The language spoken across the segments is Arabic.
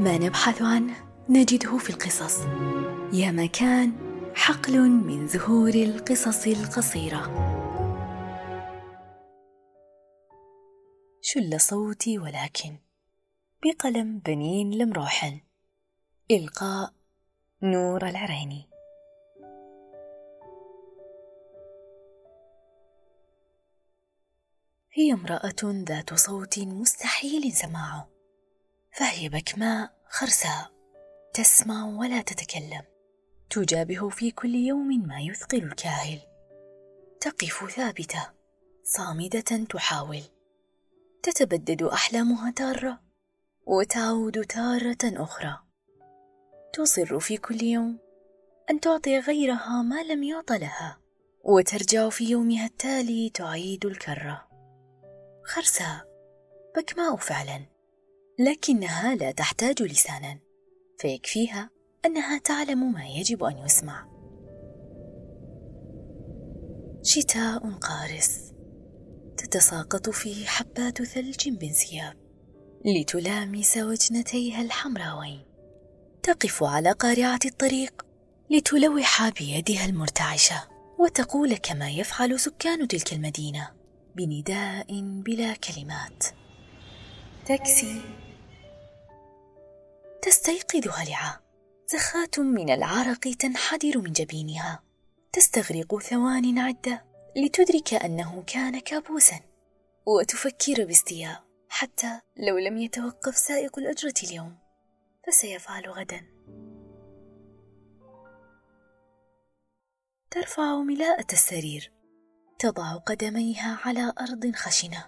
ما نبحث عنه نجده في القصص. يا مكان حقل من زهور القصص القصيرة. شل صوتي ولكن بقلم بنين لمروحل إلقاء نور العريني. هي امرأة ذات صوت مستحيل سماعه. فهي بكماء خرساء تسمع ولا تتكلم. تجابه في كل يوم ما يثقل الكاهل. تقف ثابتة صامدة تحاول. تتبدد أحلامها تارة وتعود تارة أخرى. تصر في كل يوم أن تعطي غيرها ما لم يعط لها وترجع في يومها التالي تعيد الكرة. خرساء بكماء فعلا. لكنها لا تحتاج لسانا. فيكفيها أنها تعلم ما يجب أن يسمع. شتاء قارس. تتساقط فيه حبات ثلج بانسياب لتلامس وجنتيها الحمراوين. تقف على قارعة الطريق لتلوح بيدها المرتعشة. وتقول كما يفعل سكان تلك المدينة بنداء بلا كلمات. تاكسي. تستيقظ هلعه زخات من العرق تنحدر من جبينها. تستغرق ثوان عدة لتدرك أنه كان كابوسا. وتفكر باستياء. حتى لو لم يتوقف سائق الأجرة اليوم. فسيفعل غدا. ترفع ملاءة السرير. تضع قدميها على أرض خشنة.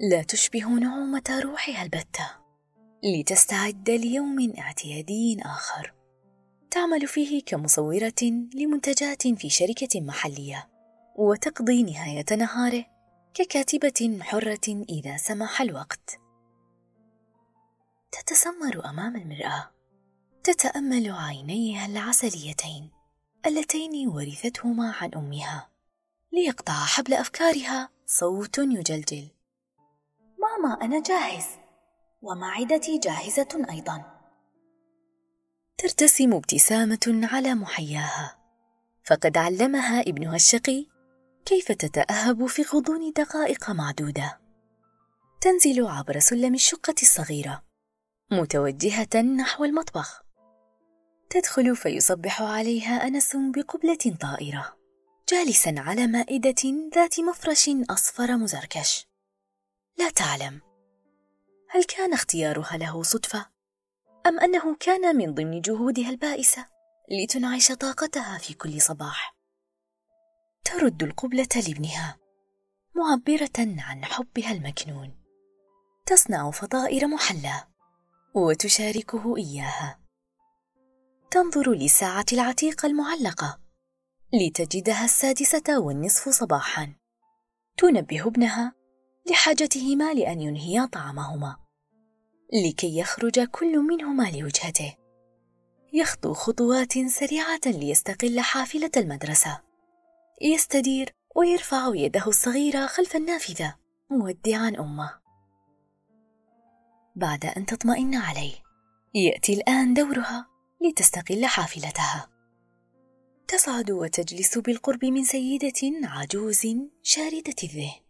لا تشبه نعومة روحها البتة. لتستعد ليوم اعتيادي آخر. تعمل فيه كمصورة لمنتجات في شركة محلية وتقضي نهاية نهاره ككاتبة حرة إذا سمح الوقت. تتسمر أمام المرأة. تتأمل عينيها العسليتين اللتين ورثتهما عن أمها ليقطع حبل أفكارها صوت يجلجل. ماما أنا جاهز. ومعدتي جاهزة أيضا. ترتسم ابتسامة على محياها. فقد علمها ابنها الشقي كيف تتأهب في غضون دقائق معدودة. تنزل عبر سلم الشقة الصغيرة متوجهة نحو المطبخ. تدخل فيصبح عليها أنس بقبلة طائرة جالسا على مائدة ذات مفرش أصفر مزركش. لا تعلم هل كان اختيارها له صدفة؟ أم أنه كان من ضمن جهودها البائسة لتنعش طاقتها في كل صباح؟ ترد القبلة لابنها معبرة عن حبها المكنون. تصنع فطائر محلى وتشاركه إياها. تنظر للساعه العتيقه المعلقة لتجدها السادسة والنصف صباحا. تنبه ابنها لحاجتهما لأن ينهيا طعامهما لكي يخرج كل منهما لوجهته. يخطو خطوات سريعة ليستقل حافلة المدرسة. يستدير ويرفع يده الصغيرة خلف النافذة مودعا أمه. بعد أن تطمئن عليه يأتي الآن دورها لتستقل حافلتها. تصعد وتجلس بالقرب من سيدة عجوز شاردة الذهن.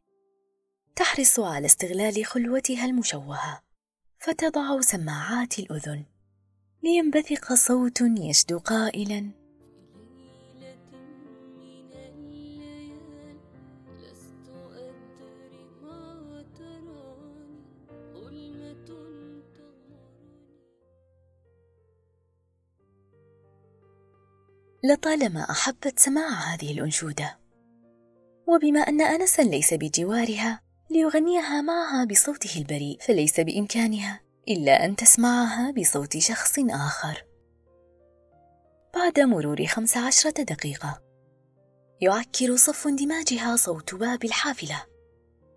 تحرص على استغلال خلوتها المشوهة. فتضع سماعات الأذن. لينبثق صوت يشدو قائلا. لطالما أحبت سماع هذه الأنشودة. وبما أن انسا ليس بجوارها ليغنيها معها بصوته البريء فليس بإمكانها إلا أن تسمعها بصوت شخص آخر. بعد مرور خمس عشرة دقيقة يعكر صف اندماجها صوت باب الحافلة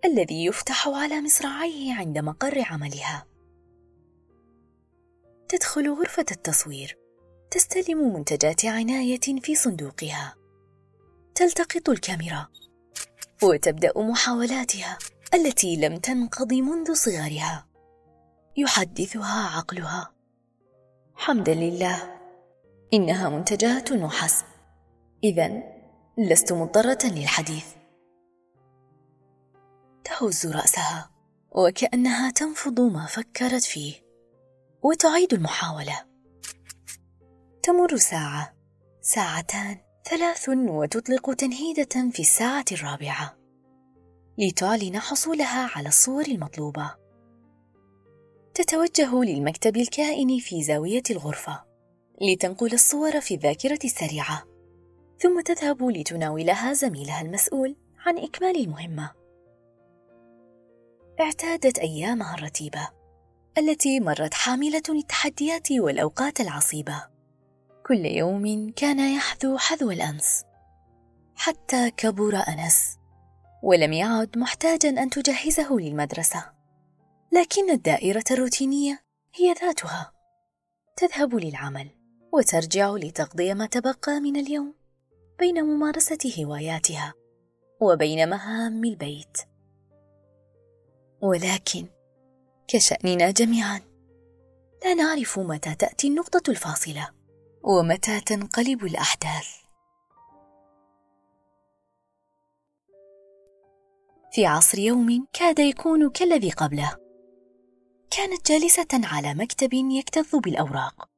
الذي يفتح على مصراعيه عند مقر عملها. تدخل غرفة التصوير تستلم منتجات عناية في صندوقها. تلتقط الكاميرا وتبدأ محاولاتها. التي لم تنقض منذ صغرها. يحدثها عقلها. حمدا لله. إنها منتجات وحسب إذا لست مضطرة للحديث. تهز رأسها وكأنها تنفض ما فكرت فيه وتعيد المحاولة. تمر ساعة ساعتان ثلاث وتطلق تنهيدة في الساعة الرابعة. لتعلن حصولها على الصور المطلوبة. تتوجه للمكتب الكائن في زاوية الغرفة لتنقل الصور في الذاكرة السريعة ثم تذهب لتناولها زميلها المسؤول عن إكمال المهمة. اعتادت أيامها الرتيبة التي مرت حاملة التحديات والأوقات العصيبة. كل يوم كان يحذو حذو الأمس حتى كبر أنس ولم يعد محتاجا أن تجهزه للمدرسة. لكن الدائرة الروتينية هي ذاتها. تذهب للعمل وترجع لتقضي ما تبقى من اليوم بين ممارسة هواياتها وبين مهام البيت. ولكن كشأننا جميعا. لا نعرف متى تأتي النقطة الفاصلة ومتى تنقلب الأحداث. في عصر يوم كاد يكون كالذي قبله. كانت جالسة على مكتب يكتظ بالأوراق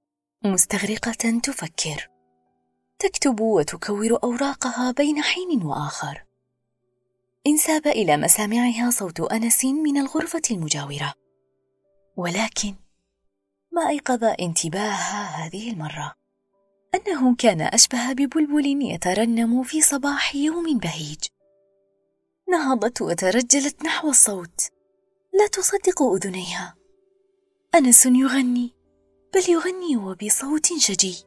مستغرقة تفكر. تكتب وتكور أوراقها بين حين وآخر. انساب إلى مسامعها صوت أنس من الغرفة المجاورة. ولكن ما أيقظ انتباهها هذه المرة؟ أنه كان أشبه ببلبل يترنم في صباح يوم بهيج. نهضت وترجلت نحو الصوت. لا تصدق أذنيها. أنس يغني بل يغني وبصوت شجي.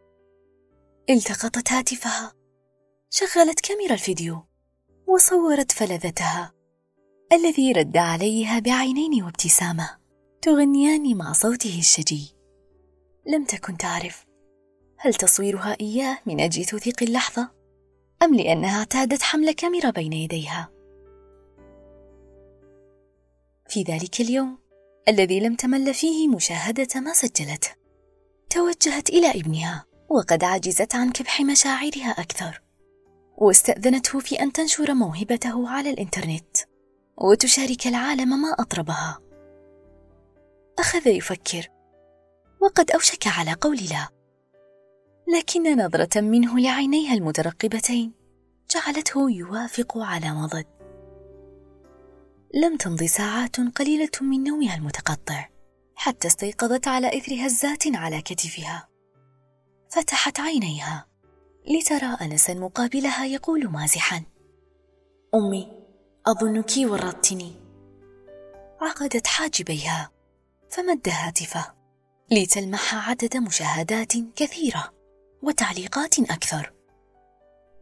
التقطت هاتفها. شغلت كاميرا الفيديو وصورت فلذتها. الذي رد عليها بعينين وابتسامة. تغنيان مع صوته الشجي. لم تكن تعرف. هل تصويرها إياه من أجل توثيق اللحظة؟ أم لأنها اعتادت حمل كاميرا بين يديها؟ في ذلك اليوم الذي لم تمل فيه مشاهدة ما سجلته توجهت إلى ابنها وقد عجزت عن كبح مشاعرها أكثر. واستأذنته في أن تنشر موهبته على الإنترنت وتشارك العالم ما أطربها. أخذ يفكر وقد أوشك على قول لا. لكن نظرة منه لعينيها المترقبتين جعلته يوافق على مضض. لم تمض ساعات قليلة من نومها المتقطع حتى استيقظت على إثر هزات على كتفها. فتحت عينيها لترى انسا مقابلها يقول مازحا أمي أظنك ورطتني. عقدت حاجبيها فمد هاتفه لتلمح عدد مشاهدات كثيرة وتعليقات أكثر.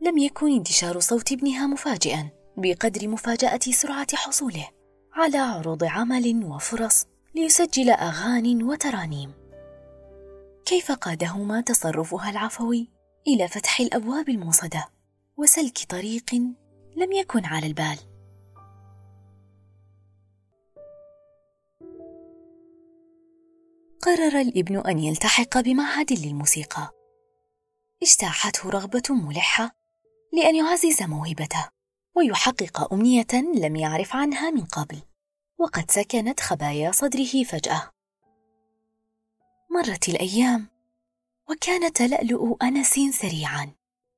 لم يكن انتشار صوت ابنها مفاجئا. بقدر مفاجأة سرعة حصوله على عروض عمل وفرص ليسجل أغاني وترانيم. كيف قادهما تصرفها العفوي إلى فتح الأبواب الموصدة وسلك طريق لم يكن على البال؟ قرر الابن أن يلتحق بمعهد للموسيقى. اجتاحته رغبة ملحة لأن يعزز موهبته. ويحقق أمنية لم يعرف عنها من قبل. وقد سكنت خبايا صدره فجأة. مرت الأيام وكان تلألؤ أنس سريعا.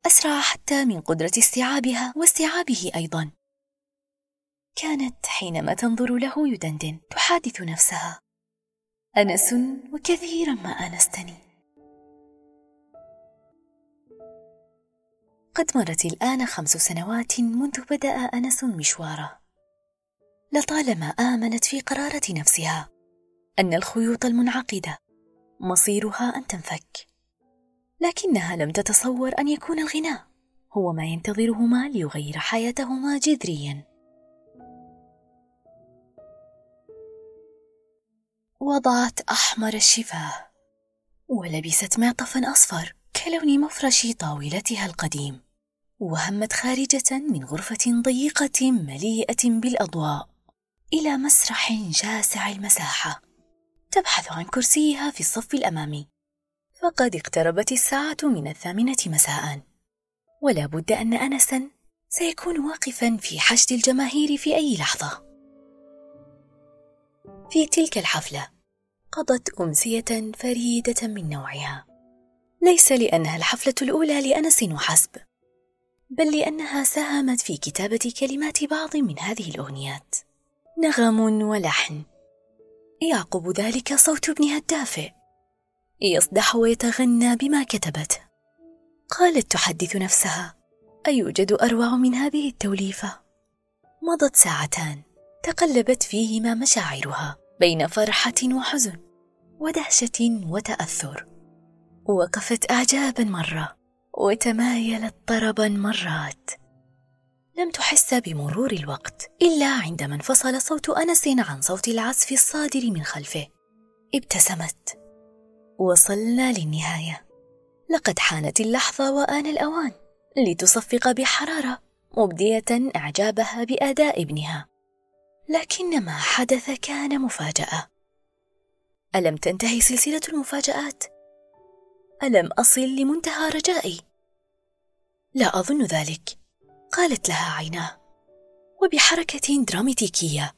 أسرع حتى من قدرة استيعابها واستيعابه أيضا. كانت حينما تنظر له يدندن تحادث نفسها. أنس وكثيرا ما آنستني. قد مرت الآن خمس سنوات منذ بدأ أنس مشواره لطالما آمنت في قرارة نفسها أن الخيوط المنعقدة مصيرها أن تنفك. لكنها لم تتصور أن يكون الغناء هو ما ينتظرهما ليغير حياتهما جذريا. وضعت أحمر الشفاه ولبست معطفا أصفر كلون مفرش طاولتها القديم. وهمت خارجة من غرفة ضيقة مليئة بالأضواء إلى مسرح شاسع المساحة. تبحث عن كرسيها في الصف الأمامي. فقد اقتربت الساعة من الثامنة مساء. ولا بد أن أنسا سيكون واقفا في حشد الجماهير في أي لحظة. في تلك الحفلة قضت أمسية فريدة من نوعها. ليس لأنها الحفلة الأولى لأنس وحسب. بل لأنها ساهمت في كتابة كلمات بعض من هذه الأغنيات. نغم ولحن. يعقب ذلك صوت ابنها الدافئ يصدح ويتغنى بما كتبته قالت تحدث نفسها. أيوجد أروع من هذه التوليفة؟ مضت ساعتان. تقلبت فيهما مشاعرها بين فرحة وحزن ودهشة وتأثر. وقفت أعجابا مرة. وتمايلت طربا مرات. لم تحس بمرور الوقت إلا عندما انفصل صوت أنس عن صوت العزف الصادر من خلفه. ابتسمت. وصلنا للنهاية. لقد حانت اللحظة وآن الأوان. لتصفق بحرارة مبدية إعجابها بأداء ابنها. لكن ما حدث كان مفاجأة. ألم تنتهي سلسلة المفاجآت؟ ألم أصل لمنتهى رجائي؟ لا أظن ذلك. قالت لها عيناه. وبحركة دراماتيكية.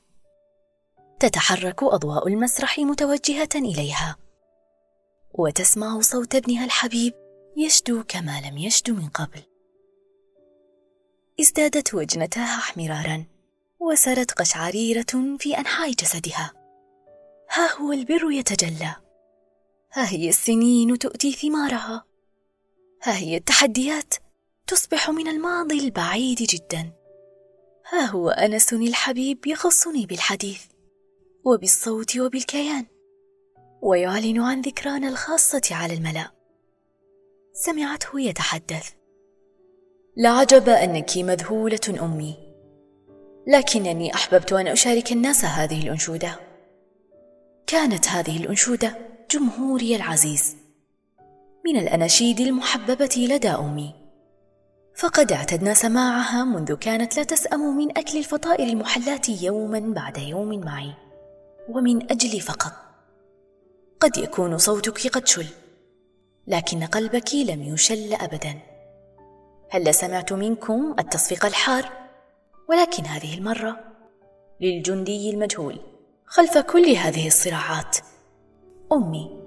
تتحرك أضواء المسرح متوجهة إليها. وتسمع صوت ابنها الحبيب يشدو كما لم يشدو من قبل. ازدادت وجنتها احمرارا وسرت قشعريرة في أنحاء جسدها. ها هو البر يتجلى. ها هي السنين تؤتي ثمارها. ها هي التحديات تصبح من الماضي البعيد جدا. ها هو أنس الحبيب يخصني بالحديث وبالصوت وبالكيان ويعلن عن ذكرانا الخاصة على الملأ. سمعته يتحدث. لعجب أنك مذهولة أمي لكنني أحببت أن أشارك الناس هذه الأنشودة. كانت هذه الأنشودة جمهوري العزيز. من الأناشيد المحببة لدى أمي. فقد اعتدنا سماعها منذ كانت لا تسأم من أكل الفطائر المحلاه يوما بعد يوم معي. ومن اجلي فقط. قد يكون صوتك قد شل. لكن قلبك لم يشل ابدا. هل سمعت منكم التصفيق الحار؟ ولكن هذه المرة للجندي المجهول. خلف كل هذه الصراعات. امي